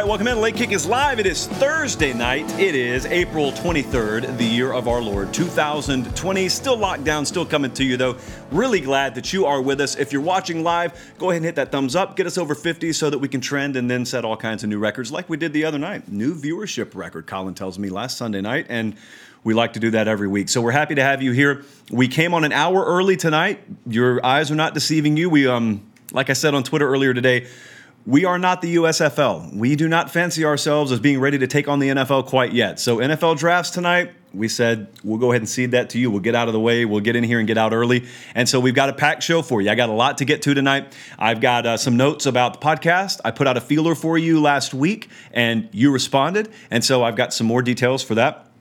right, welcome in. Late Kick is live. It is Thursday night. It is April 23rd, the year of our Lord 2020. Still locked down, still coming to you though. Really glad that you are with us. If you're watching live, go ahead and hit that thumbs up. Get us over 50 so that we can trend and then set all kinds of new records like we did the other night. New viewership record, Colin tells me, last Sunday night. And we like to do that every week. So we're happy to have you here. We came on an hour early tonight. Your eyes are not deceiving you. We, um, like I said on Twitter earlier today, we are not the USFL. We do not fancy ourselves as being ready to take on the NFL quite yet. So, NFL drafts tonight, we said we'll go ahead and cede that to you. We'll get out of the way. We'll get in here and get out early. And so we've got a packed show for you. I got a lot to get to tonight. I've got uh, some notes about the podcast. I put out a feeler for you last week, and you responded. And so I've got some more details for that.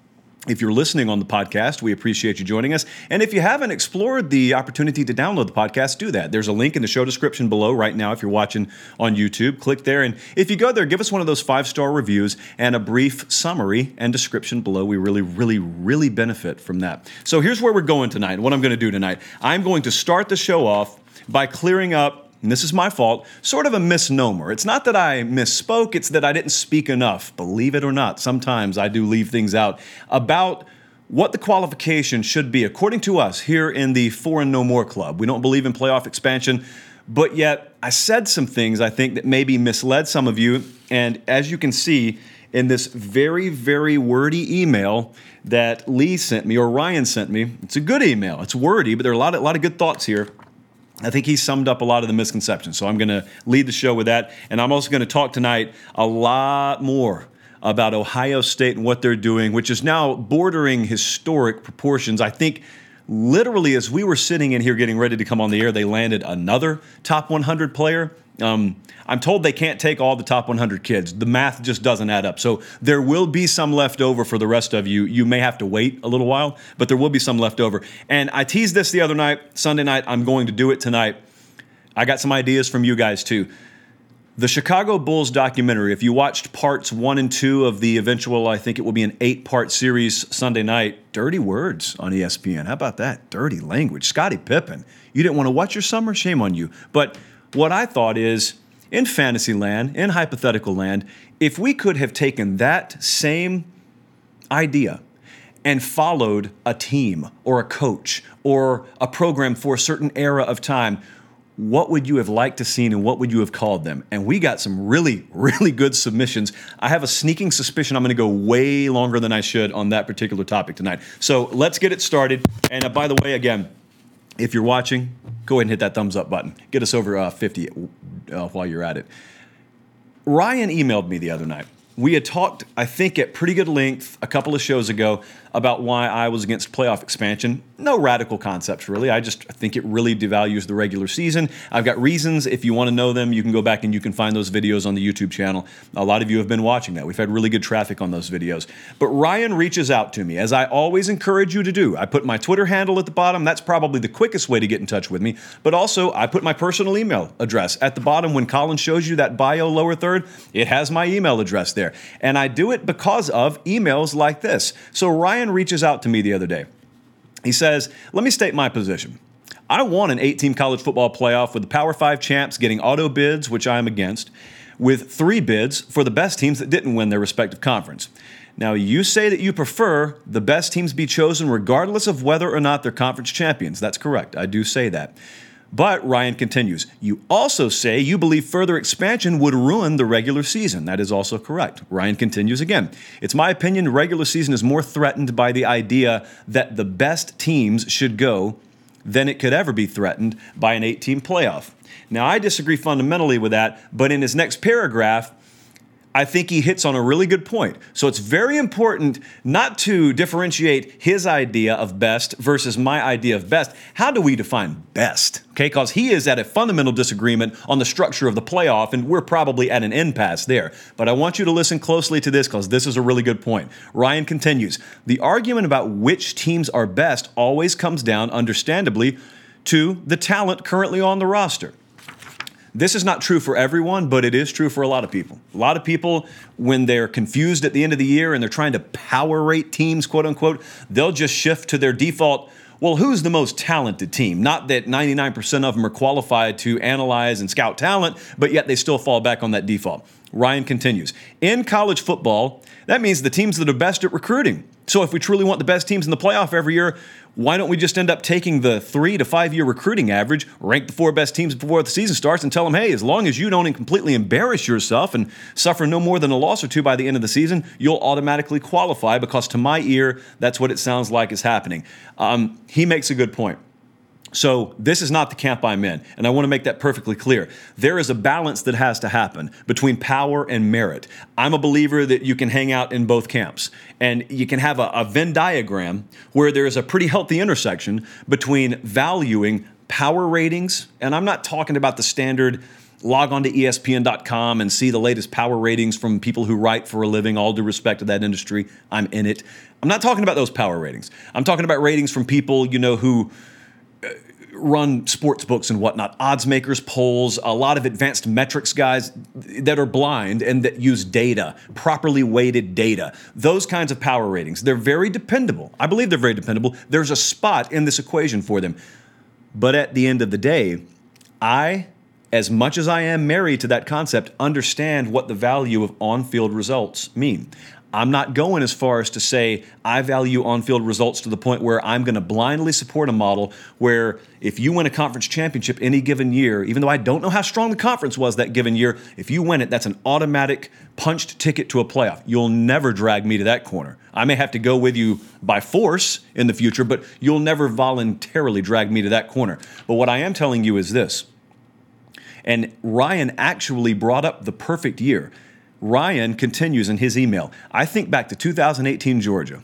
If you're listening on the podcast, we appreciate you joining us. And if you haven't explored the opportunity to download the podcast, do that. There's a link in the show description below right now if you're watching on YouTube. Click there. And if you go there, give us one of those five star reviews and a brief summary and description below. We really, really, really benefit from that. So here's where we're going tonight. What I'm going to do tonight I'm going to start the show off by clearing up and this is my fault, sort of a misnomer. It's not that I misspoke, it's that I didn't speak enough. Believe it or not, sometimes I do leave things out about what the qualification should be, according to us here in the Four and No More Club. We don't believe in playoff expansion, but yet I said some things I think that maybe misled some of you. And as you can see in this very, very wordy email that Lee sent me or Ryan sent me, it's a good email. It's wordy, but there are a lot of, a lot of good thoughts here. I think he summed up a lot of the misconceptions. So I'm going to lead the show with that. And I'm also going to talk tonight a lot more about Ohio State and what they're doing, which is now bordering historic proportions. I think literally as we were sitting in here getting ready to come on the air, they landed another top 100 player. Um, I'm told they can't take all the top 100 kids. The math just doesn't add up. So there will be some left over for the rest of you. You may have to wait a little while, but there will be some left over. And I teased this the other night, Sunday night. I'm going to do it tonight. I got some ideas from you guys too. The Chicago Bulls documentary, if you watched parts one and two of the eventual, I think it will be an eight part series Sunday night, dirty words on ESPN. How about that? Dirty language. Scottie Pippen. You didn't want to watch your summer? Shame on you. But what I thought is in fantasy land, in hypothetical land, if we could have taken that same idea and followed a team or a coach or a program for a certain era of time, what would you have liked to seen and what would you have called them? And we got some really, really good submissions. I have a sneaking suspicion I'm going to go way longer than I should on that particular topic tonight. So let's get it started. And uh, by the way, again, if you're watching, go ahead and hit that thumbs up button. Get us over uh, 50 uh, while you're at it. Ryan emailed me the other night. We had talked, I think, at pretty good length a couple of shows ago about why I was against playoff expansion. No radical concepts, really. I just think it really devalues the regular season. I've got reasons. If you want to know them, you can go back and you can find those videos on the YouTube channel. A lot of you have been watching that. We've had really good traffic on those videos. But Ryan reaches out to me, as I always encourage you to do. I put my Twitter handle at the bottom. That's probably the quickest way to get in touch with me. But also, I put my personal email address at the bottom. When Colin shows you that bio lower third, it has my email address there. And I do it because of emails like this. So Ryan Ryan reaches out to me the other day. He says, Let me state my position. I want an eight team college football playoff with the Power Five champs getting auto bids, which I am against, with three bids for the best teams that didn't win their respective conference. Now, you say that you prefer the best teams be chosen regardless of whether or not they're conference champions. That's correct. I do say that. But Ryan continues, you also say you believe further expansion would ruin the regular season. That is also correct. Ryan continues again. It's my opinion regular season is more threatened by the idea that the best teams should go than it could ever be threatened by an 18-team playoff. Now, I disagree fundamentally with that, but in his next paragraph, I think he hits on a really good point. So it's very important not to differentiate his idea of best versus my idea of best. How do we define best? Okay, because he is at a fundamental disagreement on the structure of the playoff, and we're probably at an impasse there. But I want you to listen closely to this because this is a really good point. Ryan continues The argument about which teams are best always comes down, understandably, to the talent currently on the roster. This is not true for everyone, but it is true for a lot of people. A lot of people, when they're confused at the end of the year and they're trying to power rate teams, quote unquote, they'll just shift to their default well, who's the most talented team? Not that 99% of them are qualified to analyze and scout talent, but yet they still fall back on that default. Ryan continues In college football, that means the teams that are best at recruiting. So if we truly want the best teams in the playoff every year, why don't we just end up taking the three to five year recruiting average, rank the four best teams before the season starts, and tell them, hey, as long as you don't completely embarrass yourself and suffer no more than a loss or two by the end of the season, you'll automatically qualify because to my ear, that's what it sounds like is happening. Um, he makes a good point. So, this is not the camp I'm in, and I want to make that perfectly clear. There is a balance that has to happen between power and merit. I'm a believer that you can hang out in both camps, and you can have a, a Venn diagram where there is a pretty healthy intersection between valuing power ratings, and I'm not talking about the standard log on to ESPN.com and see the latest power ratings from people who write for a living, all due respect to that industry. I'm in it. I'm not talking about those power ratings. I'm talking about ratings from people, you know, who run sports books and whatnot, odds makers, polls, a lot of advanced metrics guys that are blind and that use data, properly weighted data. Those kinds of power ratings. They're very dependable. I believe they're very dependable. There's a spot in this equation for them. But at the end of the day, I, as much as I am married to that concept, understand what the value of on field results mean. I'm not going as far as to say I value on field results to the point where I'm going to blindly support a model where if you win a conference championship any given year, even though I don't know how strong the conference was that given year, if you win it, that's an automatic punched ticket to a playoff. You'll never drag me to that corner. I may have to go with you by force in the future, but you'll never voluntarily drag me to that corner. But what I am telling you is this. And Ryan actually brought up the perfect year. Ryan continues in his email I think back to 2018 Georgia.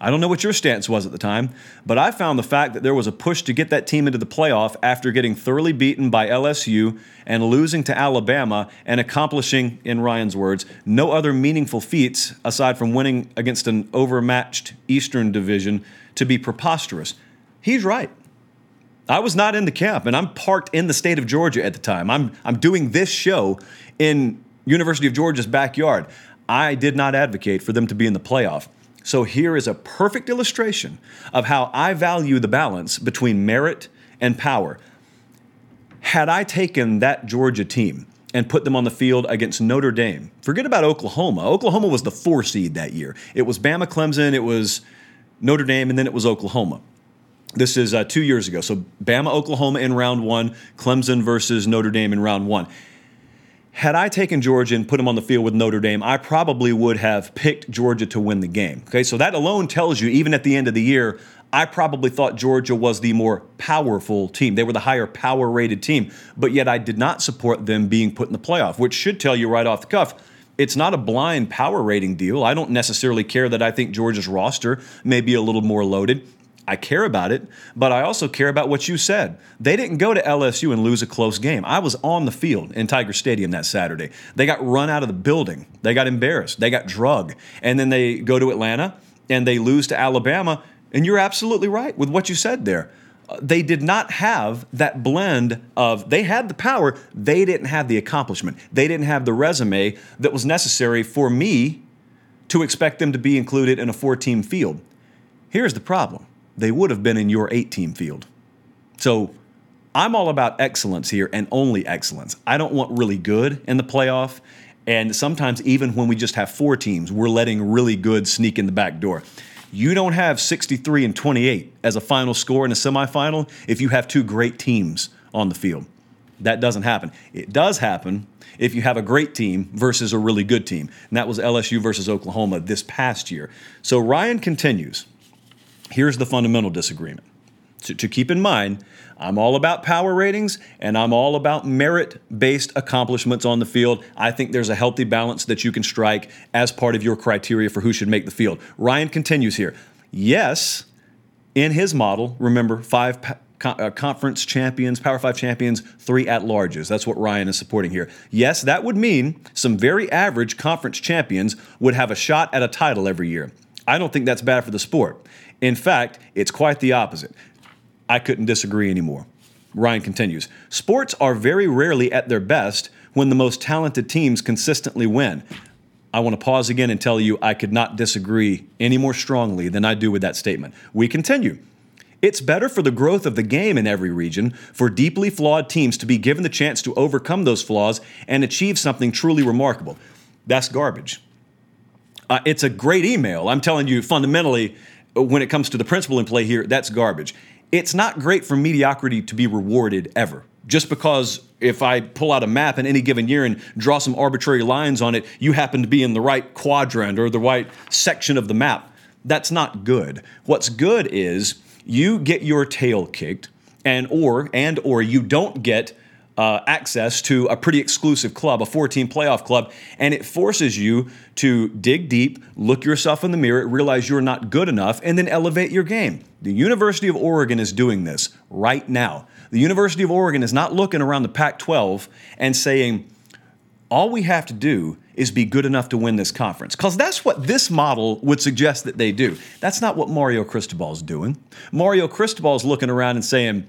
I don't know what your stance was at the time, but I found the fact that there was a push to get that team into the playoff after getting thoroughly beaten by LSU and losing to Alabama and accomplishing, in Ryan's words, no other meaningful feats aside from winning against an overmatched Eastern division to be preposterous. He's right. I was not in the camp, and I'm parked in the state of Georgia at the time. I'm, I'm doing this show in University of Georgia's backyard. I did not advocate for them to be in the playoff. So here is a perfect illustration of how I value the balance between merit and power. Had I taken that Georgia team and put them on the field against Notre Dame, forget about Oklahoma. Oklahoma was the four seed that year. It was Bama Clemson, it was Notre Dame, and then it was Oklahoma. This is uh, two years ago. So Bama, Oklahoma in round one, Clemson versus Notre Dame in round one. Had I taken Georgia and put them on the field with Notre Dame, I probably would have picked Georgia to win the game. Okay, so that alone tells you, even at the end of the year, I probably thought Georgia was the more powerful team. They were the higher power rated team, but yet I did not support them being put in the playoff, which should tell you right off the cuff. It's not a blind power rating deal. I don't necessarily care that I think Georgia's roster may be a little more loaded. I care about it, but I also care about what you said. They didn't go to LSU and lose a close game. I was on the field in Tiger Stadium that Saturday. They got run out of the building. They got embarrassed. They got drug. And then they go to Atlanta and they lose to Alabama. And you're absolutely right with what you said there. Uh, they did not have that blend of, they had the power, they didn't have the accomplishment. They didn't have the resume that was necessary for me to expect them to be included in a four team field. Here's the problem they would have been in your eight team field. So I'm all about excellence here and only excellence. I don't want really good in the playoff. And sometimes, even when we just have four teams, we're letting really good sneak in the back door. You don't have 63 and 28 as a final score in a semifinal if you have two great teams on the field. That doesn't happen. It does happen if you have a great team versus a really good team. And that was LSU versus Oklahoma this past year. So Ryan continues. Here's the fundamental disagreement. To, to keep in mind, I'm all about power ratings and I'm all about merit based accomplishments on the field. I think there's a healthy balance that you can strike as part of your criteria for who should make the field. Ryan continues here. Yes, in his model, remember, five uh, conference champions, Power Five champions, three at larges. That's what Ryan is supporting here. Yes, that would mean some very average conference champions would have a shot at a title every year. I don't think that's bad for the sport. In fact, it's quite the opposite. I couldn't disagree anymore. Ryan continues Sports are very rarely at their best when the most talented teams consistently win. I want to pause again and tell you I could not disagree any more strongly than I do with that statement. We continue. It's better for the growth of the game in every region for deeply flawed teams to be given the chance to overcome those flaws and achieve something truly remarkable. That's garbage. Uh, it's a great email. I'm telling you, fundamentally, when it comes to the principle in play here, that's garbage. It's not great for mediocrity to be rewarded ever. Just because if I pull out a map in any given year and draw some arbitrary lines on it, you happen to be in the right quadrant or the right section of the map. That's not good. What's good is you get your tail kicked and or and or you don't get uh, access to a pretty exclusive club, a 14 playoff club, and it forces you to dig deep, look yourself in the mirror, realize you're not good enough, and then elevate your game. The University of Oregon is doing this right now. The University of Oregon is not looking around the Pac 12 and saying, all we have to do is be good enough to win this conference. Because that's what this model would suggest that they do. That's not what Mario Cristobal is doing. Mario Cristobal is looking around and saying,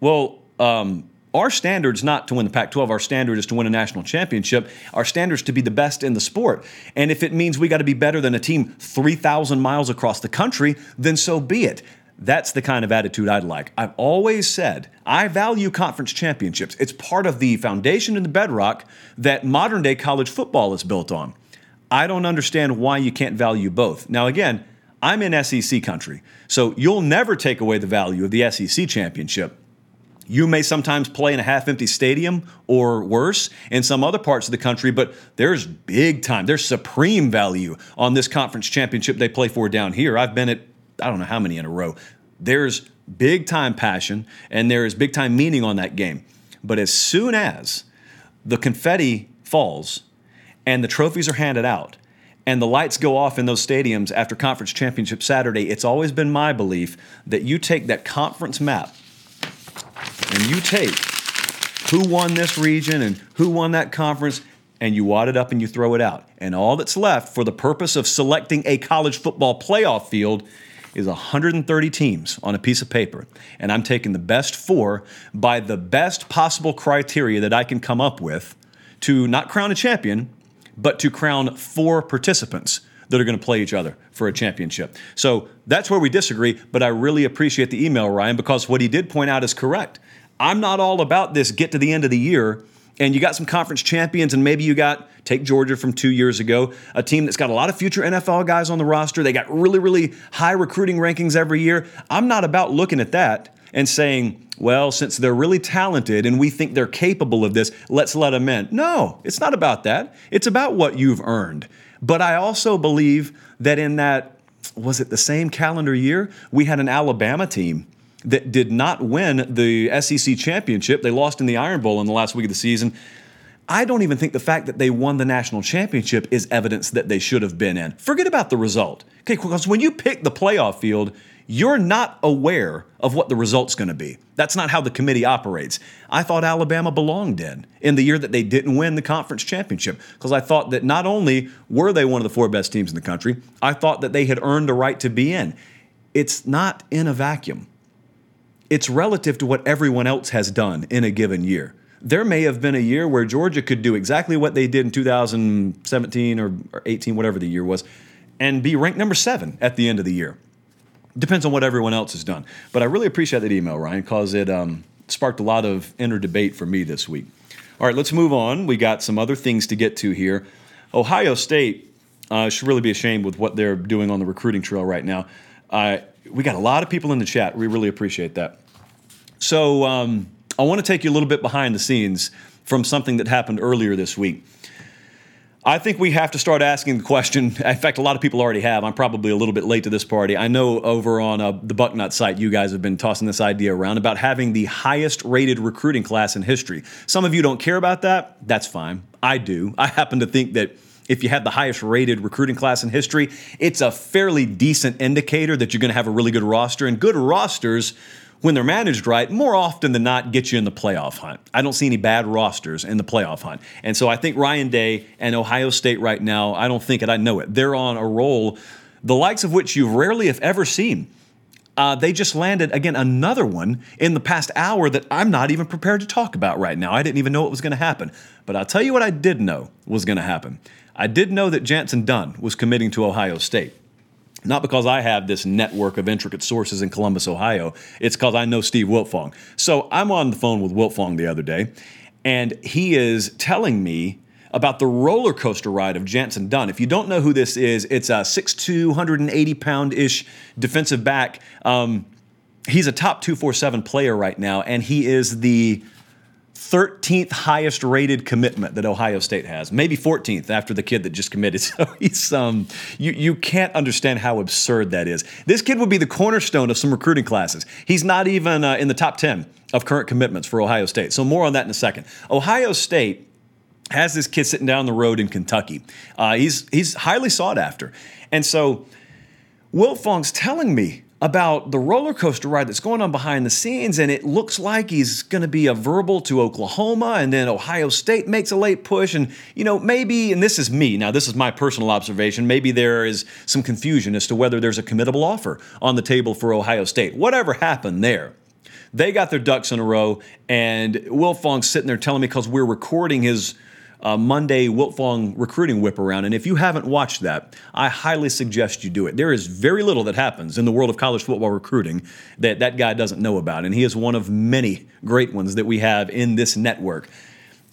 well, um, our standard's not to win the Pac 12. Our standard is to win a national championship. Our standard is to be the best in the sport. And if it means we got to be better than a team 3,000 miles across the country, then so be it. That's the kind of attitude I'd like. I've always said I value conference championships. It's part of the foundation and the bedrock that modern day college football is built on. I don't understand why you can't value both. Now, again, I'm in SEC country, so you'll never take away the value of the SEC championship. You may sometimes play in a half empty stadium or worse in some other parts of the country, but there's big time, there's supreme value on this conference championship they play for down here. I've been at, I don't know how many in a row. There's big time passion and there is big time meaning on that game. But as soon as the confetti falls and the trophies are handed out, and the lights go off in those stadiums after conference championship Saturday, it's always been my belief that you take that conference map and you take who won this region and who won that conference and you wad it up and you throw it out. And all that's left for the purpose of selecting a college football playoff field is 130 teams on a piece of paper. And I'm taking the best four by the best possible criteria that I can come up with to not crown a champion, but to crown four participants that are going to play each other for a championship. So that's where we disagree, but I really appreciate the email, Ryan, because what he did point out is correct. I'm not all about this get to the end of the year and you got some conference champions, and maybe you got, take Georgia from two years ago, a team that's got a lot of future NFL guys on the roster. They got really, really high recruiting rankings every year. I'm not about looking at that and saying, well, since they're really talented and we think they're capable of this, let's let them in. No, it's not about that. It's about what you've earned. But I also believe that in that, was it the same calendar year, we had an Alabama team that did not win the SEC championship. They lost in the Iron Bowl in the last week of the season. I don't even think the fact that they won the national championship is evidence that they should have been in. Forget about the result. Okay, because when you pick the playoff field, you're not aware of what the result's going to be. That's not how the committee operates. I thought Alabama belonged in in the year that they didn't win the conference championship because I thought that not only were they one of the four best teams in the country, I thought that they had earned a right to be in. It's not in a vacuum. It's relative to what everyone else has done in a given year. There may have been a year where Georgia could do exactly what they did in 2017 or 18, whatever the year was, and be ranked number seven at the end of the year. Depends on what everyone else has done. But I really appreciate that email, Ryan, because it um, sparked a lot of inner debate for me this week. All right, let's move on. We got some other things to get to here. Ohio State uh, should really be ashamed with what they're doing on the recruiting trail right now. Uh, we got a lot of people in the chat. We really appreciate that. So um, I want to take you a little bit behind the scenes from something that happened earlier this week. I think we have to start asking the question. In fact, a lot of people already have. I'm probably a little bit late to this party. I know over on uh, the Bucknut site, you guys have been tossing this idea around about having the highest rated recruiting class in history. Some of you don't care about that. That's fine. I do. I happen to think that if you have the highest rated recruiting class in history, it's a fairly decent indicator that you're going to have a really good roster. And good rosters when they're managed right, more often than not get you in the playoff hunt. I don't see any bad rosters in the playoff hunt. And so I think Ryan Day and Ohio State right now, I don't think it, I know it. They're on a roll, the likes of which you've rarely if ever seen. Uh, they just landed again another one in the past hour that I'm not even prepared to talk about right now. I didn't even know it was going to happen. But I'll tell you what I did know was going to happen. I did know that Jantzen Dunn was committing to Ohio State. Not because I have this network of intricate sources in Columbus, Ohio. It's because I know Steve Wiltfong. So I'm on the phone with Wiltfong the other day, and he is telling me about the roller coaster ride of Jantzen Dunn. If you don't know who this is, it's a 6'2", 180 pound ish defensive back. Um, he's a top 247 player right now, and he is the 13th highest rated commitment that Ohio State has, maybe 14th after the kid that just committed. So he's um, you you can't understand how absurd that is. This kid would be the cornerstone of some recruiting classes. He's not even uh, in the top 10 of current commitments for Ohio State. So more on that in a second. Ohio State has this kid sitting down the road in Kentucky. Uh, he's he's highly sought after, and so Wiltfong's telling me about the roller coaster ride that's going on behind the scenes, and it looks like he's going to be a verbal to Oklahoma, and then Ohio State makes a late push, and you know maybe, and this is me now, this is my personal observation, maybe there is some confusion as to whether there's a committable offer on the table for Ohio State. Whatever happened there. They got their ducks in a row, and Wiltfong's sitting there telling me because we're recording his uh, Monday Wiltfong recruiting whip around. And if you haven't watched that, I highly suggest you do it. There is very little that happens in the world of college football recruiting that that guy doesn't know about. And he is one of many great ones that we have in this network.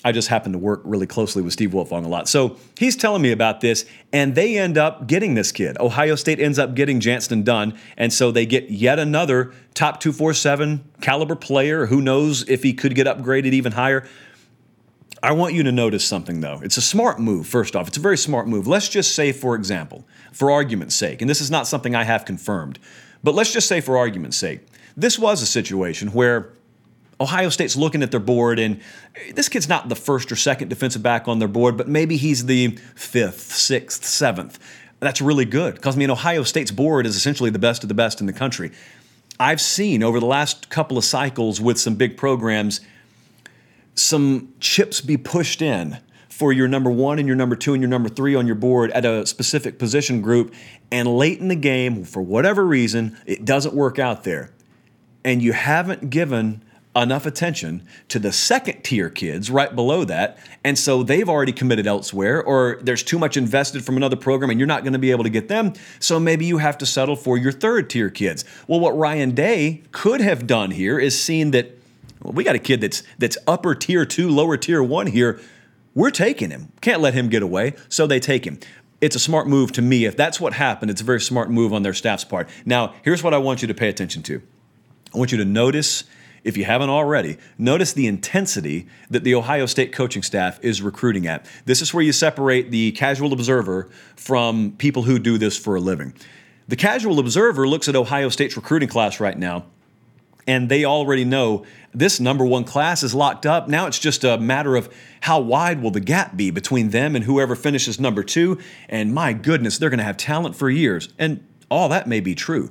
I just happen to work really closely with Steve Wiltfong a lot. So he's telling me about this, and they end up getting this kid. Ohio State ends up getting Jantzen Dunn, and so they get yet another top 247 caliber player. Who knows if he could get upgraded even higher? I want you to notice something though. It's a smart move, first off. It's a very smart move. Let's just say, for example, for argument's sake, and this is not something I have confirmed, but let's just say, for argument's sake, this was a situation where Ohio State's looking at their board, and eh, this kid's not the first or second defensive back on their board, but maybe he's the fifth, sixth, seventh. That's really good because I mean, Ohio State's board is essentially the best of the best in the country. I've seen over the last couple of cycles with some big programs some chips be pushed in for your number one and your number two and your number three on your board at a specific position group, and late in the game, for whatever reason, it doesn't work out there. And you haven't given enough attention to the second tier kids right below that. And so they've already committed elsewhere, or there's too much invested from another program and you're not going to be able to get them. So maybe you have to settle for your third tier kids. Well, what Ryan Day could have done here is seen that we got a kid that's that's upper tier two, lower tier one here. We're taking him. Can't let him get away. So they take him. It's a smart move to me. If that's what happened, it's a very smart move on their staff's part. Now, here's what I want you to pay attention to. I want you to notice, if you haven't already, notice the intensity that the Ohio State coaching staff is recruiting at. This is where you separate the casual observer from people who do this for a living. The casual observer looks at Ohio State's recruiting class right now and they already know this number one class is locked up. Now it's just a matter of how wide will the gap be between them and whoever finishes number two. And my goodness, they're going to have talent for years. And all that may be true.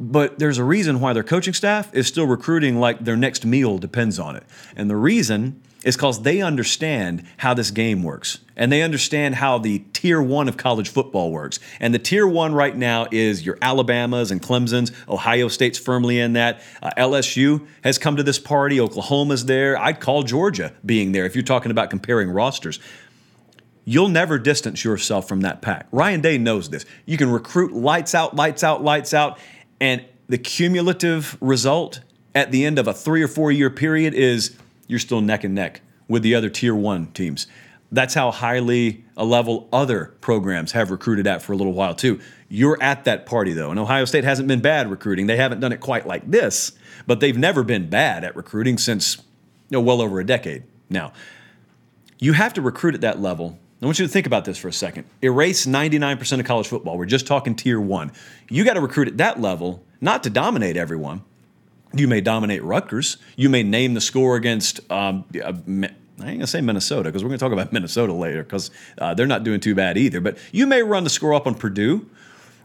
But there's a reason why their coaching staff is still recruiting like their next meal depends on it. And the reason is because they understand how this game works and they understand how the tier one of college football works. And the tier one right now is your Alabamas and Clemson's. Ohio State's firmly in that. Uh, LSU has come to this party. Oklahoma's there. I'd call Georgia being there if you're talking about comparing rosters. You'll never distance yourself from that pack. Ryan Day knows this. You can recruit lights out, lights out, lights out, and the cumulative result at the end of a three or four year period is you're still neck and neck with the other tier one teams. That's how highly a level other programs have recruited at for a little while too. You're at that party though, and Ohio State hasn't been bad recruiting. They haven't done it quite like this, but they've never been bad at recruiting since you know, well over a decade now. You have to recruit at that level. I want you to think about this for a second. Erase 99% of college football. We're just talking tier one. You got to recruit at that level, not to dominate everyone, you may dominate Rutgers. You may name the score against. Um, uh, I ain't gonna say Minnesota because we're gonna talk about Minnesota later because uh, they're not doing too bad either. But you may run the score up on Purdue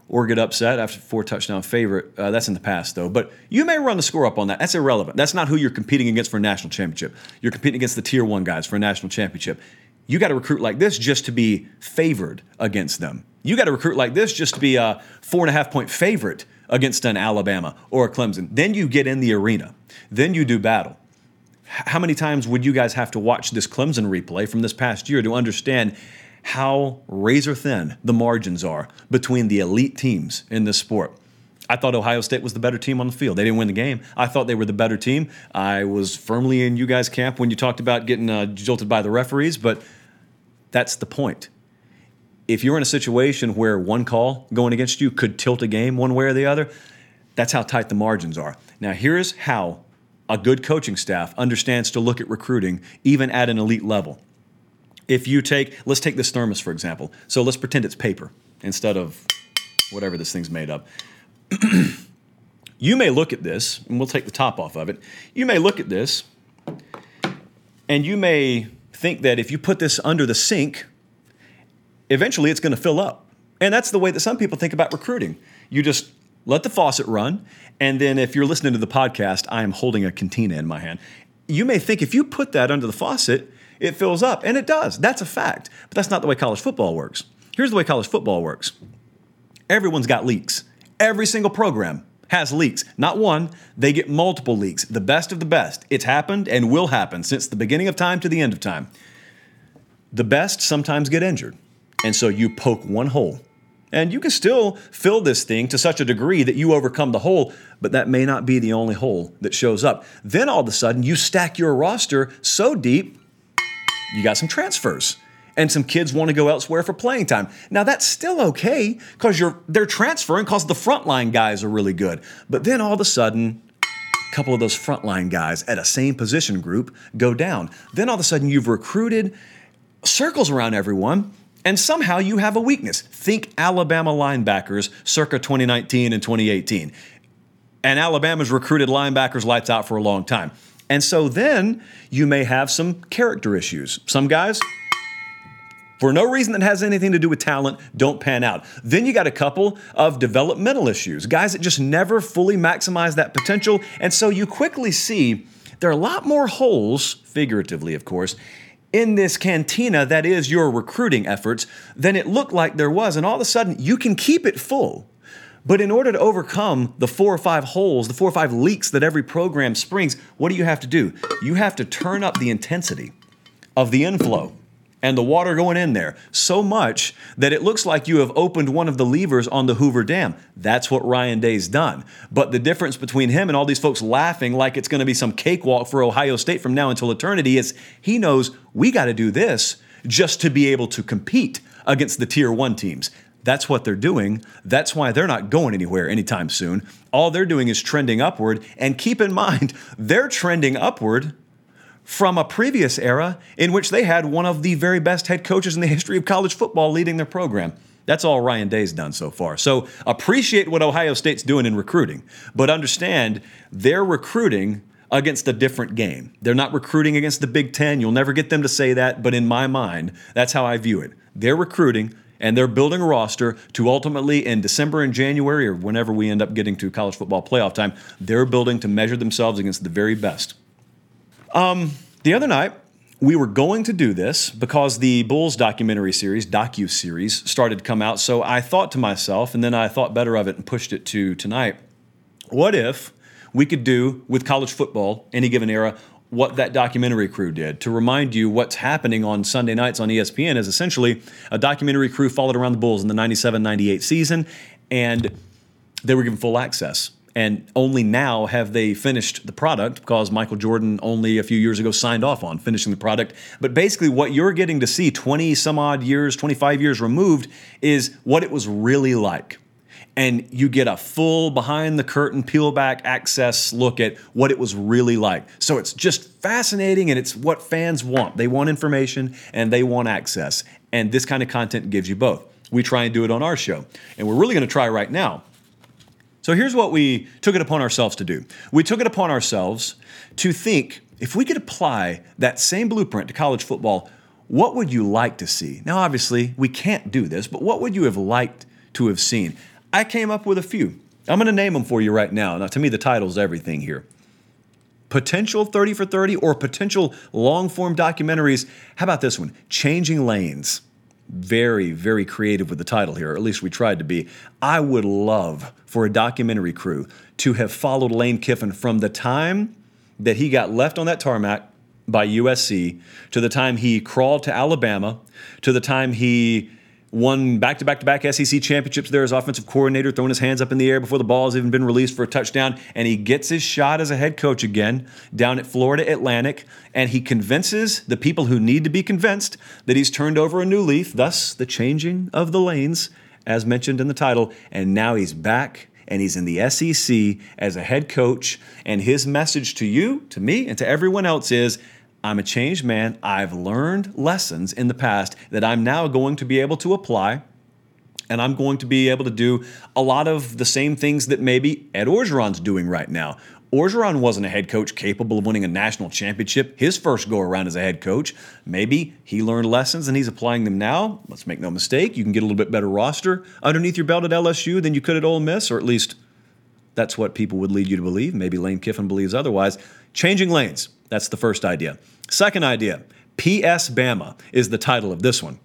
or get upset after four touchdown favorite. Uh, that's in the past though. But you may run the score up on that. That's irrelevant. That's not who you're competing against for a national championship. You're competing against the tier one guys for a national championship. You got to recruit like this just to be favored against them. You got to recruit like this just to be a four and a half point favorite against an Alabama or a Clemson. Then you get in the arena. Then you do battle. How many times would you guys have to watch this Clemson replay from this past year to understand how razor thin the margins are between the elite teams in this sport. I thought Ohio State was the better team on the field. They didn't win the game. I thought they were the better team. I was firmly in you guys' camp when you talked about getting uh, jilted by the referees, but that's the point. If you're in a situation where one call going against you could tilt a game one way or the other, that's how tight the margins are. Now, here's how a good coaching staff understands to look at recruiting, even at an elite level. If you take, let's take this thermos for example. So let's pretend it's paper instead of whatever this thing's made of. you may look at this, and we'll take the top off of it. You may look at this, and you may think that if you put this under the sink, eventually it's going to fill up. And that's the way that some people think about recruiting. You just let the faucet run, and then if you're listening to the podcast, I am holding a cantina in my hand. You may think if you put that under the faucet, it fills up, and it does. That's a fact. But that's not the way college football works. Here's the way college football works everyone's got leaks. Every single program has leaks. Not one, they get multiple leaks. The best of the best. It's happened and will happen since the beginning of time to the end of time. The best sometimes get injured. And so you poke one hole. And you can still fill this thing to such a degree that you overcome the hole, but that may not be the only hole that shows up. Then all of a sudden, you stack your roster so deep, you got some transfers and some kids want to go elsewhere for playing time. Now that's still okay because you're they're transferring because the frontline guys are really good. But then all of a sudden, a couple of those frontline guys at a same position group go down. Then all of a sudden you've recruited circles around everyone. And somehow you have a weakness. Think Alabama linebackers circa 2019 and 2018. And Alabama's recruited linebackers lights out for a long time. And so then you may have some character issues. Some guys for no reason that has anything to do with talent, don't pan out. Then you got a couple of developmental issues, guys that just never fully maximize that potential. And so you quickly see there are a lot more holes, figuratively, of course, in this cantina that is your recruiting efforts than it looked like there was. And all of a sudden, you can keep it full. But in order to overcome the four or five holes, the four or five leaks that every program springs, what do you have to do? You have to turn up the intensity of the inflow and the water going in there so much that it looks like you have opened one of the levers on the Hoover Dam. That's what Ryan Day's done. But the difference between him and all these folks laughing like it's going to be some cakewalk for Ohio State from now until eternity is he knows we got to do this just to be able to compete against the tier one teams. That's what they're doing. That's why they're not going anywhere anytime soon. All they're doing is trending upward. And keep in mind, they're trending upward from a previous era in which they had one of the very best head coaches in the history of college football leading their program. That's all Ryan Day's done so far. So appreciate what Ohio State's doing in recruiting, but understand they're recruiting against a different game. They're not recruiting against the Big Ten. You'll never get them to say that, but in my mind, that's how I view it. They're recruiting and they're building a roster to ultimately in December and January or whenever we end up getting to college football playoff time, they're building to measure themselves against the very best. Um, the other night, we were going to do this because the Bulls documentary series, docu series, started to come out. So I thought to myself, and then I thought better of it and pushed it to tonight. What if we could do with college football, any given era, what that documentary crew did to remind you what's happening on Sunday nights on ESPN is essentially a documentary crew followed around the Bulls in the 97 98 season, and they were given full access and only now have they finished the product because Michael Jordan only a few years ago signed off on finishing the product. But basically, what you're getting to see 20 some odd years, 25 years removed, is what it was really like. And you get a full behind the curtain, peel back access look at what it was really like. So it's just fascinating and it's what fans want. They want information and they want access. And this kind of content gives you both. We try and do it on our show. And we're really going to try right now so here's what we took it upon ourselves to do we took it upon ourselves to think if we could apply that same blueprint to college football, what would you like to see? Now, obviously, we can't do this, but what would you have liked to have seen? I came up with a few. I'm going to name them for you right now. Now, to me, the title's everything here. Potential 30 for 30 or potential long form documentaries. How about this one? Changing Lanes very, very creative with the title here, or at least we tried to be. I would love for a documentary crew to have followed Lane Kiffin from the time that he got left on that tarmac by USC to the time he crawled to Alabama to the time he won back to back to back SEC championships there as offensive coordinator, throwing his hands up in the air before the ball has even been released for a touchdown. And he gets his shot as a head coach again down at Florida Atlantic. And he convinces the people who need to be convinced that he's turned over a new leaf, thus the changing of the lanes, as mentioned in the title. And now he's back and he's in the SEC as a head coach. And his message to you, to me, and to everyone else is I'm a changed man. I've learned lessons in the past that I'm now going to be able to apply. And I'm going to be able to do a lot of the same things that maybe Ed Orgeron's doing right now. Orgeron wasn't a head coach capable of winning a national championship his first go around as a head coach. Maybe he learned lessons and he's applying them now. Let's make no mistake, you can get a little bit better roster underneath your belt at LSU than you could at Ole Miss, or at least that's what people would lead you to believe. Maybe Lane Kiffin believes otherwise. Changing lanes. That's the first idea. Second idea PS Bama is the title of this one.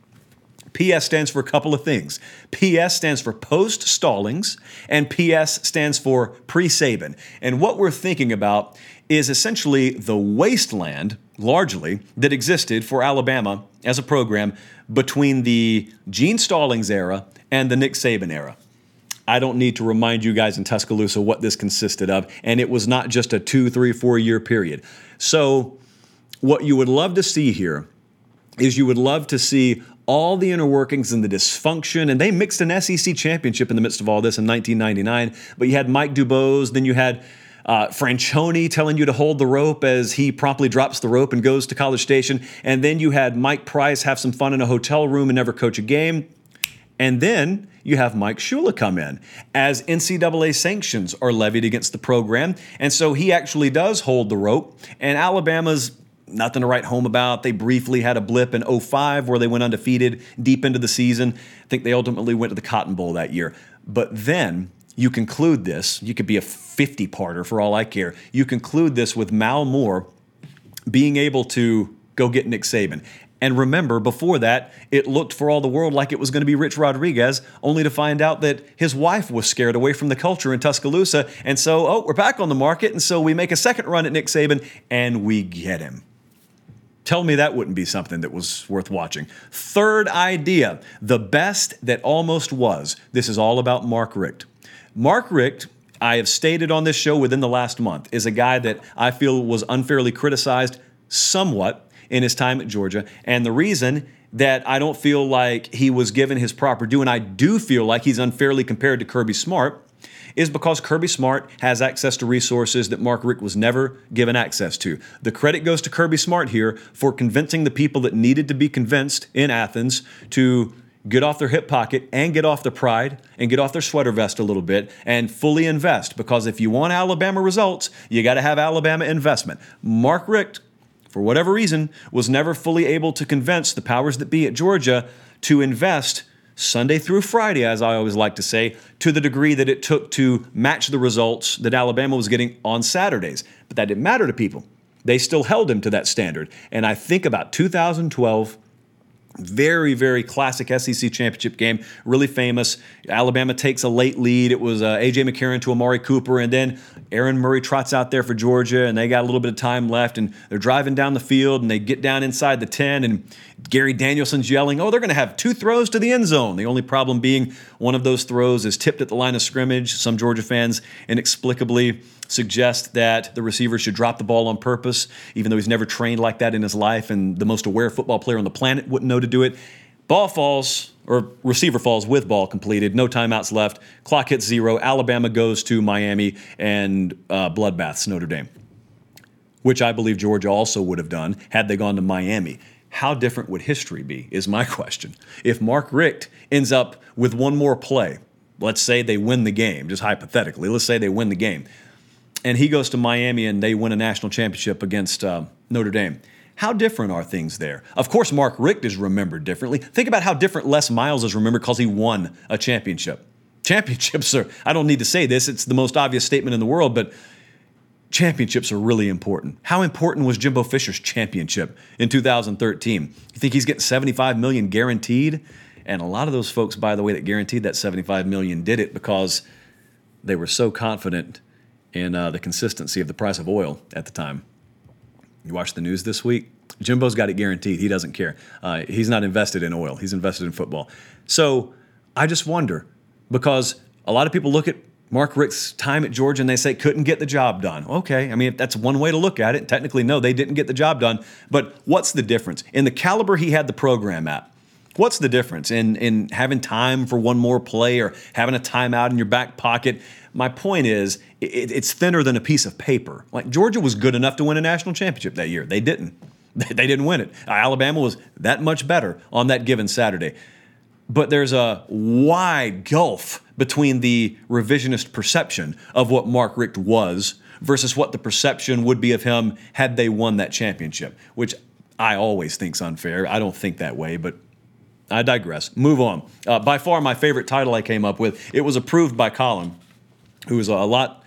PS stands for a couple of things. PS stands for post Stallings, and PS stands for pre Saban. And what we're thinking about is essentially the wasteland, largely, that existed for Alabama as a program between the Gene Stallings era and the Nick Saban era. I don't need to remind you guys in Tuscaloosa what this consisted of, and it was not just a two, three, four year period. So, what you would love to see here is you would love to see all the inner workings and the dysfunction. And they mixed an SEC championship in the midst of all this in 1999. But you had Mike Dubose, then you had uh, Franchione telling you to hold the rope as he promptly drops the rope and goes to College Station. And then you had Mike Price have some fun in a hotel room and never coach a game. And then you have Mike Shula come in as NCAA sanctions are levied against the program. And so he actually does hold the rope. And Alabama's nothing to write home about. They briefly had a blip in 05 where they went undefeated deep into the season. I think they ultimately went to the Cotton Bowl that year. But then you conclude this, you could be a 50 parter for all I care. You conclude this with Mal Moore being able to go get Nick Saban. And remember, before that, it looked for all the world like it was going to be Rich Rodriguez, only to find out that his wife was scared away from the culture in Tuscaloosa. And so, oh, we're back on the market. And so we make a second run at Nick Saban and we get him. Tell me that wouldn't be something that was worth watching. Third idea the best that almost was. This is all about Mark Richt. Mark Richt, I have stated on this show within the last month, is a guy that I feel was unfairly criticized somewhat in his time at Georgia. And the reason that I don't feel like he was given his proper due, and I do feel like he's unfairly compared to Kirby Smart, is because Kirby Smart has access to resources that Mark Richt was never given access to. The credit goes to Kirby Smart here for convincing the people that needed to be convinced in Athens to get off their hip pocket and get off their pride and get off their sweater vest a little bit and fully invest. Because if you want Alabama results, you got to have Alabama investment. Mark Richt, for whatever reason, was never fully able to convince the powers that be at Georgia to invest Sunday through Friday, as I always like to say, to the degree that it took to match the results that Alabama was getting on Saturdays. But that didn't matter to people. They still held him to that standard. And I think about 2012 very, very classic SEC championship game, really famous. Alabama takes a late lead. It was uh, A.J. McCarron to Amari Cooper, and then Aaron Murray trots out there for Georgia, and they got a little bit of time left, and they're driving down the field, and they get down inside the 10, and Gary Danielson's yelling, Oh, they're going to have two throws to the end zone. The only problem being one of those throws is tipped at the line of scrimmage. Some Georgia fans inexplicably suggest that the receiver should drop the ball on purpose, even though he's never trained like that in his life, and the most aware football player on the planet wouldn't know to do it. Ball falls, or receiver falls with ball completed, no timeouts left, clock hits zero. Alabama goes to Miami and uh, bloodbaths Notre Dame, which I believe Georgia also would have done had they gone to Miami. How different would history be, is my question. If Mark Richt ends up with one more play, let's say they win the game, just hypothetically, let's say they win the game and he goes to Miami and they win a national championship against uh, Notre Dame. How different are things there? Of course, Mark Richt is remembered differently. Think about how different Les Miles is remembered because he won a championship. Championships are, I don't need to say this, it's the most obvious statement in the world, but championships are really important. How important was Jimbo Fisher's championship in 2013? You think he's getting 75 million guaranteed? And a lot of those folks, by the way, that guaranteed that 75 million did it because they were so confident in uh, the consistency of the price of oil at the time. You watch the news this week. Jimbo's got it guaranteed. He doesn't care. Uh, he's not invested in oil. He's invested in football. So I just wonder because a lot of people look at Mark Richt's time at Georgia and they say couldn't get the job done. Okay, I mean that's one way to look at it. Technically, no, they didn't get the job done. But what's the difference in the caliber he had the program at? What's the difference in in having time for one more play or having a timeout in your back pocket? My point is, it, it's thinner than a piece of paper. Like Georgia was good enough to win a national championship that year. They didn't. They didn't win it. Uh, Alabama was that much better on that given Saturday. But there's a wide gulf between the revisionist perception of what Mark Richt was versus what the perception would be of him had they won that championship, which I always think's unfair. I don't think that way, but I digress. Move on. Uh, by far, my favorite title I came up with. It was approved by Colin, who is a lot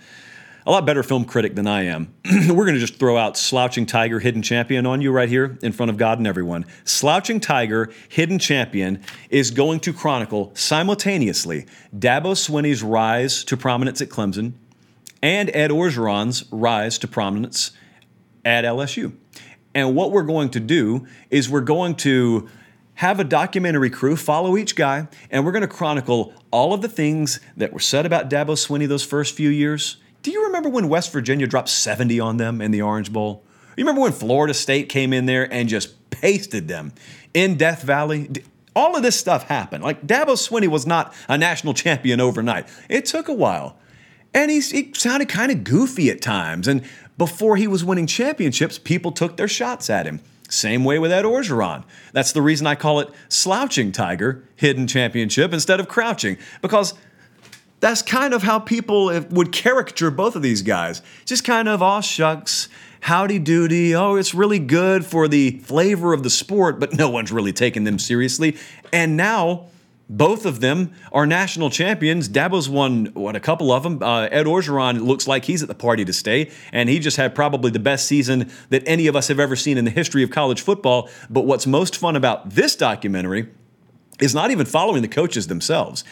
a lot better film critic than I am. We're going to just throw out Slouching Tiger, Hidden Champion on you right here in front of God and everyone. Slouching Tiger, Hidden Champion is going to chronicle simultaneously Dabo Swinney's rise to prominence at Clemson and Ed Orgeron's rise to prominence at LSU. And what we're going to do is we're going to have a documentary crew follow each guy, and we're going to chronicle all of the things that were said about Dabo Swinney those first few years. Do you remember when West Virginia dropped 70 on them in the Orange Bowl? You remember when Florida State came in there and just pasted them in Death Valley? All of this stuff happened. Like Dabo Swinney was not a national champion overnight. It took a while. And he sounded kind of goofy at times. And before he was winning championships, people took their shots at him. Same way with Ed Orgeron. That's the reason I call it slouching tiger, hidden championship, instead of crouching, because that's kind of how people would caricature both of these guys. Just kind of, aw shucks, howdy doody, oh, it's really good for the flavor of the sport, but no one's really taking them seriously. And now, both of them are national champions. Dabo's won what a couple of them. Uh, Ed Orgeron looks like he's at the party to stay, and he just had probably the best season that any of us have ever seen in the history of college football. But what's most fun about this documentary is not even following the coaches themselves.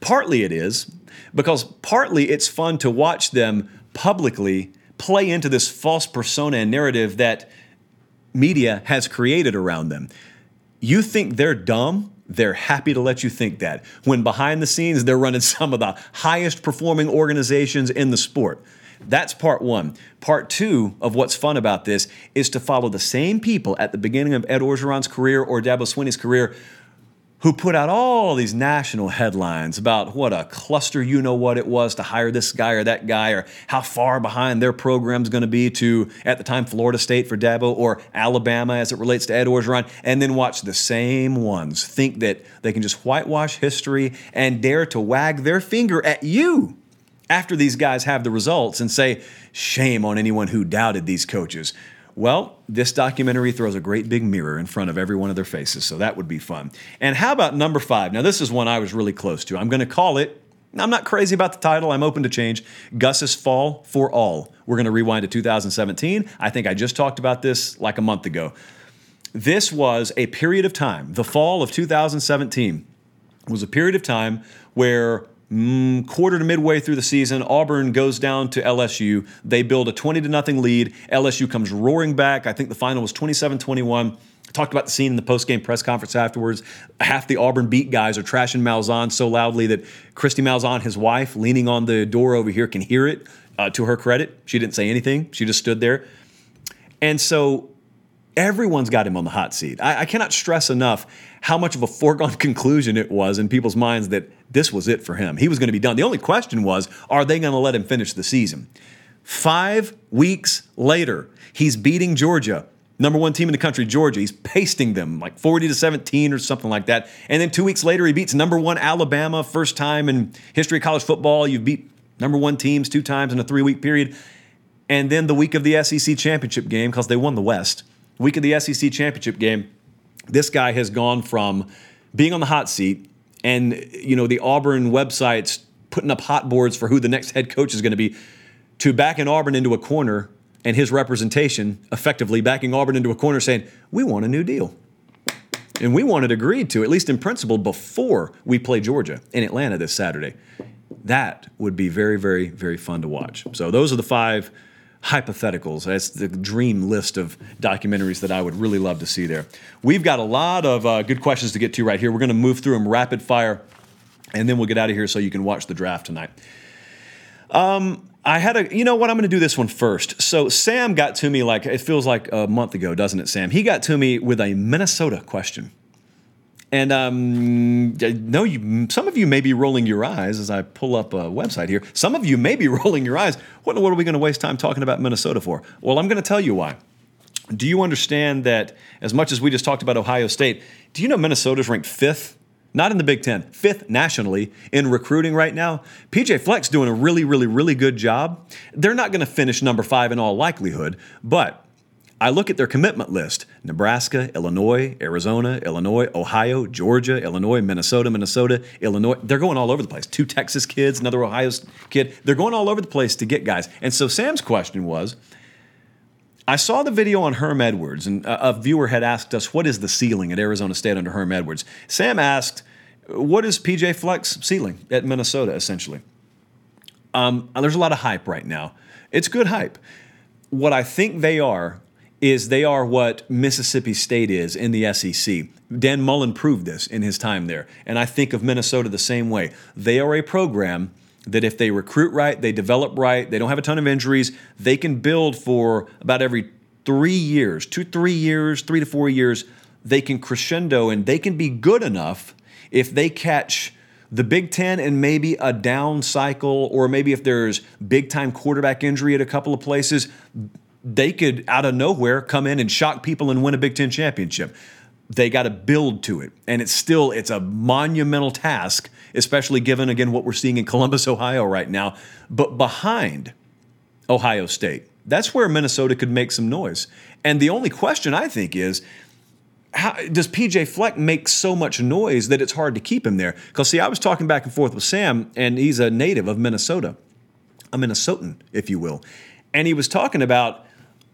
Partly it is because partly it's fun to watch them publicly play into this false persona and narrative that media has created around them. You think they're dumb? They're happy to let you think that. When behind the scenes, they're running some of the highest performing organizations in the sport. That's part one. Part two of what's fun about this is to follow the same people at the beginning of Ed Orgeron's career or Dabo Swinney's career who put out all these national headlines about what a cluster you know what it was to hire this guy or that guy, or how far behind their program's going to be to, at the time, Florida State for Dabo or Alabama as it relates to Ed Orgeron, and then watch the same ones think that they can just whitewash history and dare to wag their finger at you after these guys have the results and say, shame on anyone who doubted these coaches. Well, this documentary throws a great big mirror in front of every one of their faces, so that would be fun. And how about number five? Now, this is one I was really close to. I'm going to call it, I'm not crazy about the title, I'm open to change Gus's Fall for All. We're going to rewind to 2017. I think I just talked about this like a month ago. This was a period of time, the fall of 2017 was a period of time where Mm, quarter to midway through the season, Auburn goes down to LSU. They build a 20 to nothing lead. LSU comes roaring back. I think the final was 27 21. Talked about the scene in the post-game press conference afterwards. Half the Auburn beat guys are trashing Malzahn so loudly that Kristi Malzahn, his wife, leaning on the door over here, can hear it. Uh, to her credit, she didn't say anything. She just stood there. And so everyone's got him on the hot seat. I, I, cannot stress enough how much of a foregone conclusion it was in people's minds that this was it for him. He was going to be done. The only question was, are they going to let him finish the season? Five weeks later, he's beating Georgia, number one team in the country, Georgia. He's pasting them like 40 to 17 or something like that. And then two weeks later, he beats number one Alabama, first time in history of college football. You've beat number one teams two times in a three week period. And then the week of the SEC championship game, because they won the West, week of the SEC championship game, this guy has gone from being on the hot seat and you know the Auburn websites putting up hot boards for who the next head coach is going to be to backing Auburn into a corner and his representation effectively backing Auburn into a corner saying, "We want a new deal." And we want it agreed to, at least in principle, before we play Georgia in Atlanta this Saturday. That would be very, very, very fun to watch. So those are the five hypotheticals. That's the dream list of documentaries that I would really love to see there. We've got a lot of uh, good questions to get to right here. We're going to move through them rapid fire, and then we'll get out of here so you can watch the draft tonight. Um, I had a, you know what, I'm going to do this one first. So Sam got to me like, it feels like a month ago, doesn't it, Sam? He got to me with a Minnesota question. And um, no, you, some of you may be rolling your eyes as I pull up a website here. Some of you may be rolling your eyes. What, what are we going to waste time talking about Minnesota for? Well, I'm going to tell you why. Do you understand that as much as we just talked about Ohio State, do you know Minnesota's ranked fifth? Not in the Big Ten, fifth nationally in recruiting right now. PJ Fleck's doing a really, really, really good job. They're not going to finish number five in all likelihood, but I look at their commitment list Nebraska, Illinois, Arizona, Illinois, Ohio, Georgia, Illinois, Minnesota, Minnesota, Illinois. They're going all over the place. Two Texas kids, another Ohio kid. They're going all over the place to get guys. And so Sam's question was I saw the video on Herm Edwards, and a viewer had asked us, What is the ceiling at Arizona State under Herm Edwards? Sam asked, What is PJ Fleck's ceiling at Minnesota, essentially? Um, there's a lot of hype right now. It's good hype. What I think they are is they are what Mississippi State is in the SEC. Dan Mullen proved this in his time there. And I think of Minnesota the same way. They are a program that if they recruit right, they develop right, they don't have a ton of injuries, they can build for about every three years, two, three years, three to four years, they can crescendo and they can be good enough if they catch the Big Ten and maybe a down cycle, or maybe if there's big time quarterback injury at a couple of places, they could out of nowhere come in and shock people and win a Big Ten championship. They got to build to it, and it's still it's a monumental task, especially given again what we're seeing in Columbus, Ohio right now. But behind Ohio State, that's where Minnesota could make some noise. And the only question I think is. How, does PJ Fleck make so much noise that it's hard to keep him there? Because, see, I was talking back and forth with Sam, and he's a native of Minnesota, a Minnesotan, if you will. And he was talking about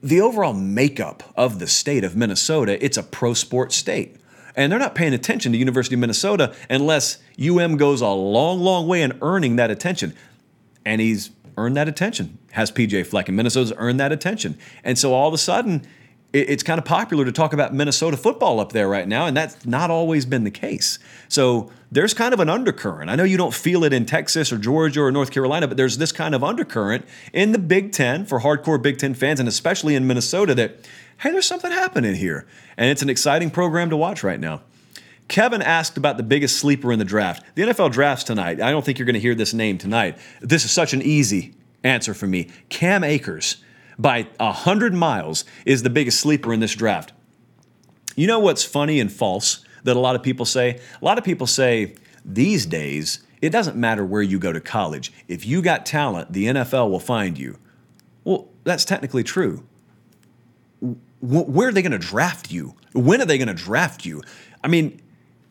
the overall makeup of the state of Minnesota, it's a pro sport state. And they're not paying attention to University of Minnesota unless UM goes a long, long way in earning that attention. And he's earned that attention, has PJ Fleck, and Minnesota's earned that attention. And so all of a sudden, it's kind of popular to talk about Minnesota football up there right now, and that's not always been the case. So there's kind of an undercurrent. I know you don't feel it in Texas or Georgia or North Carolina, but there's this kind of undercurrent in the Big Ten for hardcore Big Ten fans, and especially in Minnesota that, hey, there's something happening here. And it's an exciting program to watch right now. Kevin asked about the biggest sleeper in the draft. The NFL drafts tonight. I don't think you're going to hear this name tonight. This is such an easy answer for me. Cam Akers by 100 miles is the biggest sleeper in this draft. You know what's funny and false that a lot of people say? A lot of people say these days, it doesn't matter where you go to college. If you got talent, the NFL will find you. Well, that's technically true. Where are they going to draft you? When are they going to draft you? I mean,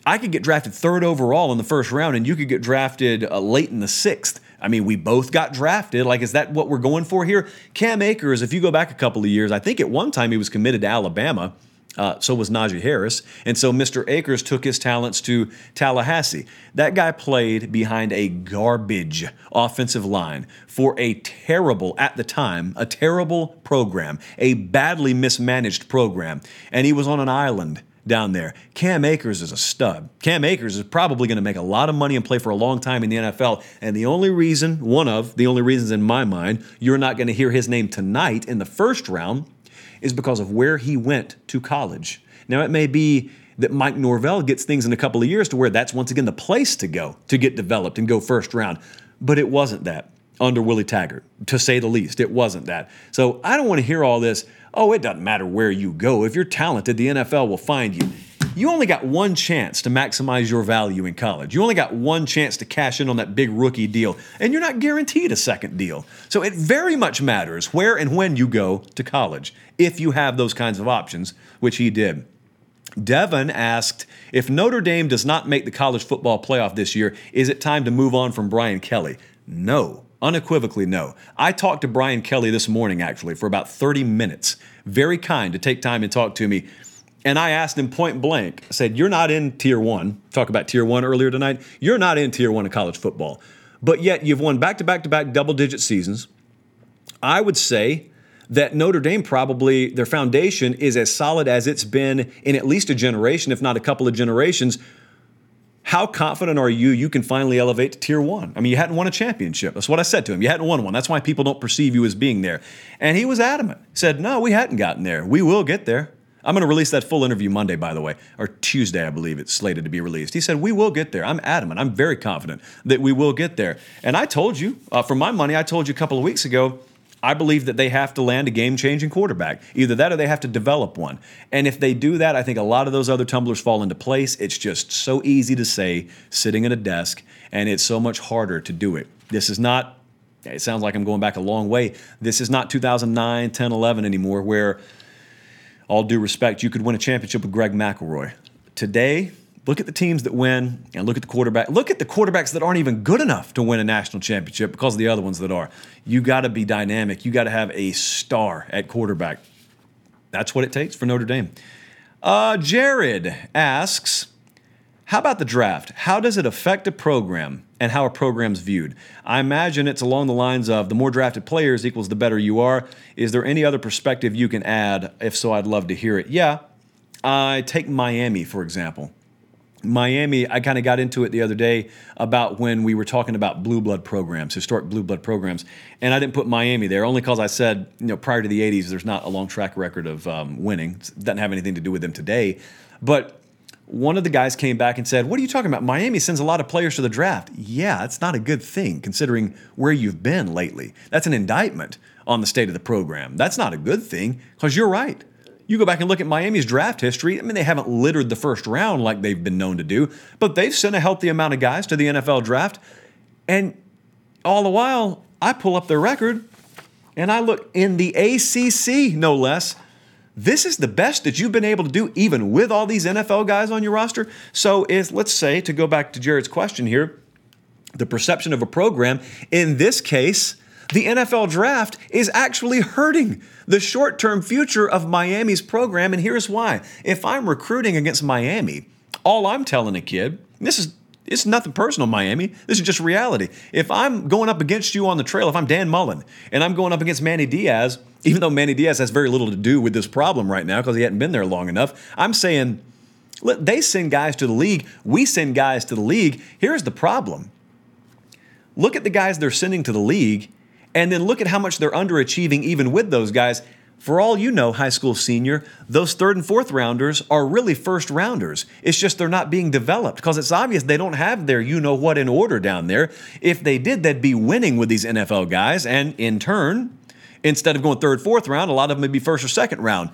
I could get drafted third overall in the first round, and you could get drafted uh, late in the sixth. I mean, we both got drafted. Like, is that what we're going for here? Cam Akers, if you go back a couple of years, I think at one time he was committed to Alabama. Uh, so was Najee Harris. And so Mr. Akers took his talents to Tallahassee. That guy played behind a garbage offensive line for a terrible, at the time, a terrible program, a badly mismanaged program. And he was on an island down there. Cam Akers is a stud. Cam Akers is probably going to make a lot of money and play for a long time in the NFL. And the only reason, one of the only reasons in my mind, you're not going to hear his name tonight in the first round is because of where he went to college. Now, it may be that Mike Norvell gets things in a couple of years to where that's once again the place to go to get developed and go first round. But it wasn't that under Willie Taggart, to say the least. It wasn't that. So I don't want to hear all this oh, it doesn't matter where you go. If you're talented, the NFL will find you. You only got one chance to maximize your value in college. You only got one chance to cash in on that big rookie deal, and you're not guaranteed a second deal. So it very much matters where and when you go to college, if you have those kinds of options, which he did. Devin asked if Notre Dame does not make the college football playoff this year, is it time to move on from Brian Kelly? No. Unequivocally, no. I talked to Brian Kelly this morning, actually, for about 30 minutes. Very kind to take time and talk to me. And I asked him point blank, I said, You're not in tier one. Talk about tier one earlier tonight. You're not in tier one of college football. But yet you've won back to back to back double digit seasons. I would say that Notre Dame probably, their foundation is as solid as it's been in at least a generation, if not a couple of generations. How confident are you you can finally elevate to tier one? I mean, you hadn't won a championship. That's what I said to him. You hadn't won one. That's why people don't perceive you as being there. And he was adamant. Said, No, we hadn't gotten there. We will get there. I'm going to release that full interview Monday, by the way, or Tuesday, I believe it's slated to be released. He said, We will get there. I'm adamant. I'm very confident that we will get there. And I told you, uh, for my money, I told you a couple of weeks ago, I believe that they have to land a game changing quarterback. Either that or they have to develop one. And if they do that, I think a lot of those other tumblers fall into place. It's just so easy to say sitting at a desk, and it's so much harder to do it. This is not, it sounds like I'm going back a long way. This is not 2009, 10, 11 anymore, where all due respect, you could win a championship with Greg McElroy. Today, look at the teams that win and look at the quarterback. Look at the quarterbacks that aren't even good enough to win a national championship because of the other ones that are. You got to be dynamic. You got to have a star at quarterback. That's what it takes for Notre Dame. Uh, Jared asks, how about the draft? How does it affect a program and how a program's viewed? I imagine it's along the lines of the more drafted players equals the better you are. Is there any other perspective you can add? If so, I'd love to hear it. Yeah, I take Miami, for example. Miami, I kind of got into it the other day about when we were talking about blue blood programs, historic blue blood programs, and I didn't put Miami there only because I said, you know, prior to the 80s, there's not a long track record of um, winning. It doesn't have anything to do with them today. But one of the guys came back and said, What are you talking about? Miami sends a lot of players to the draft. Yeah, it's not a good thing considering where you've been lately. That's an indictment on the state of the program. That's not a good thing because you're right. You go back and look at Miami's draft history. I mean, they haven't littered the first round like they've been known to do, but they've sent a healthy amount of guys to the NFL draft. And all the while, I pull up their record and I look in the ACC, no less this is the best that you've been able to do, even with all these NFL guys on your roster. So, if let's say, to go back to Jared's question here, the perception of a program, in this case, the NFL draft is actually hurting the short term future of Miami's program. And here's why. If I'm recruiting against Miami, all I'm telling a kid, this is it's nothing personal, Miami. This is just reality. If I'm going up against you on the trail, if I'm Dan Mullen and I'm going up against Manny Diaz, even though Manny Diaz has very little to do with this problem right now because he hadn't been there long enough, I'm saying they send guys to the league. We send guys to the league. Here's the problem look at the guys they're sending to the league, and then look at how much they're underachieving even with those guys. For all you know, high school senior, those third and fourth rounders are really first rounders. It's just they're not being developed because it's obvious they don't have their you know what in order down there. If they did, they'd be winning with these NFL guys, and in turn, instead of going third, fourth round, a lot of them would be first or second round.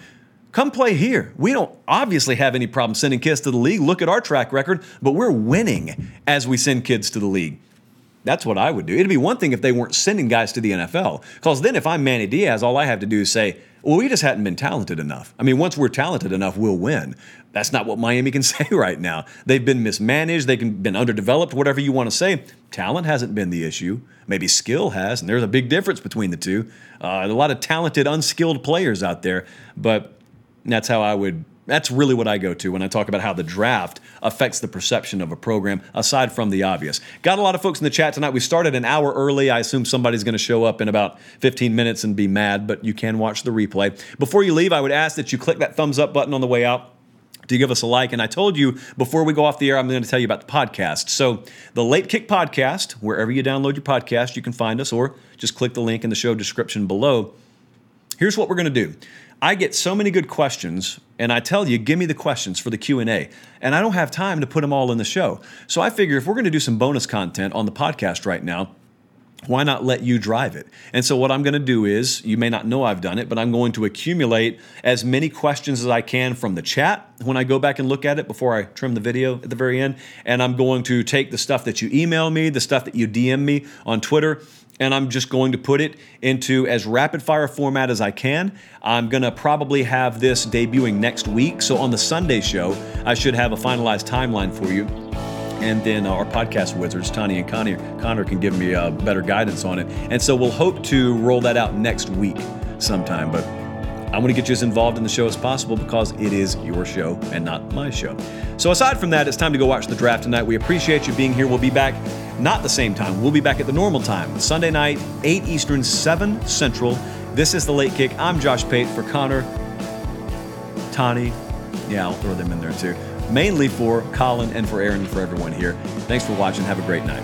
Come play here. We don't obviously have any problem sending kids to the league. Look at our track record, but we're winning as we send kids to the league. That's what I would do. It'd be one thing if they weren't sending guys to the NFL. Because then if I'm Manny Diaz, all I have to do is say, well, we just hadn't been talented enough. I mean, once we're talented enough, we'll win. That's not what Miami can say right now. They've been mismanaged, they've been underdeveloped, whatever you want to say. Talent hasn't been the issue. Maybe skill has, and there's a big difference between the two. Uh, a lot of talented, unskilled players out there, but that's how I would that's really what I go to when I talk about how the draft affects the perception of a program, aside from the obvious. Got a lot of folks in the chat tonight. We started an hour early. I assume somebody's going to show up in about 15 minutes and be mad, but you can watch the replay. Before you leave, I would ask that you click that thumbs up button on the way out to give us a like. And I told you before we go off the air, I'm going to tell you about the podcast. So, the Late Kick Podcast, wherever you download your podcast, you can find us, or just click the link in the show description below. Here's what we're going to do. I get so many good questions and I tell you give me the questions for the Q&A and I don't have time to put them all in the show. So I figure if we're going to do some bonus content on the podcast right now, why not let you drive it? And so, what I'm going to do is, you may not know I've done it, but I'm going to accumulate as many questions as I can from the chat when I go back and look at it before I trim the video at the very end. And I'm going to take the stuff that you email me, the stuff that you DM me on Twitter, and I'm just going to put it into as rapid fire format as I can. I'm going to probably have this debuting next week. So on the Sunday show, I should have a finalized timeline for you. And then our podcast wizards, Tony and Connor, Connor can give me uh, better guidance on it. And so we'll hope to roll that out next week sometime. But I want to get you as involved in the show as possible because it is your show and not my show. So, aside from that, it's time to go watch the draft tonight. We appreciate you being here. We'll be back not the same time. We'll be back at the normal time, Sunday night, 8 Eastern, 7 Central. This is The Late Kick. I'm Josh Pate for Connor, Tony. Yeah, I'll throw them in there too. Mainly for Colin and for Aaron and for everyone here. Thanks for watching. Have a great night.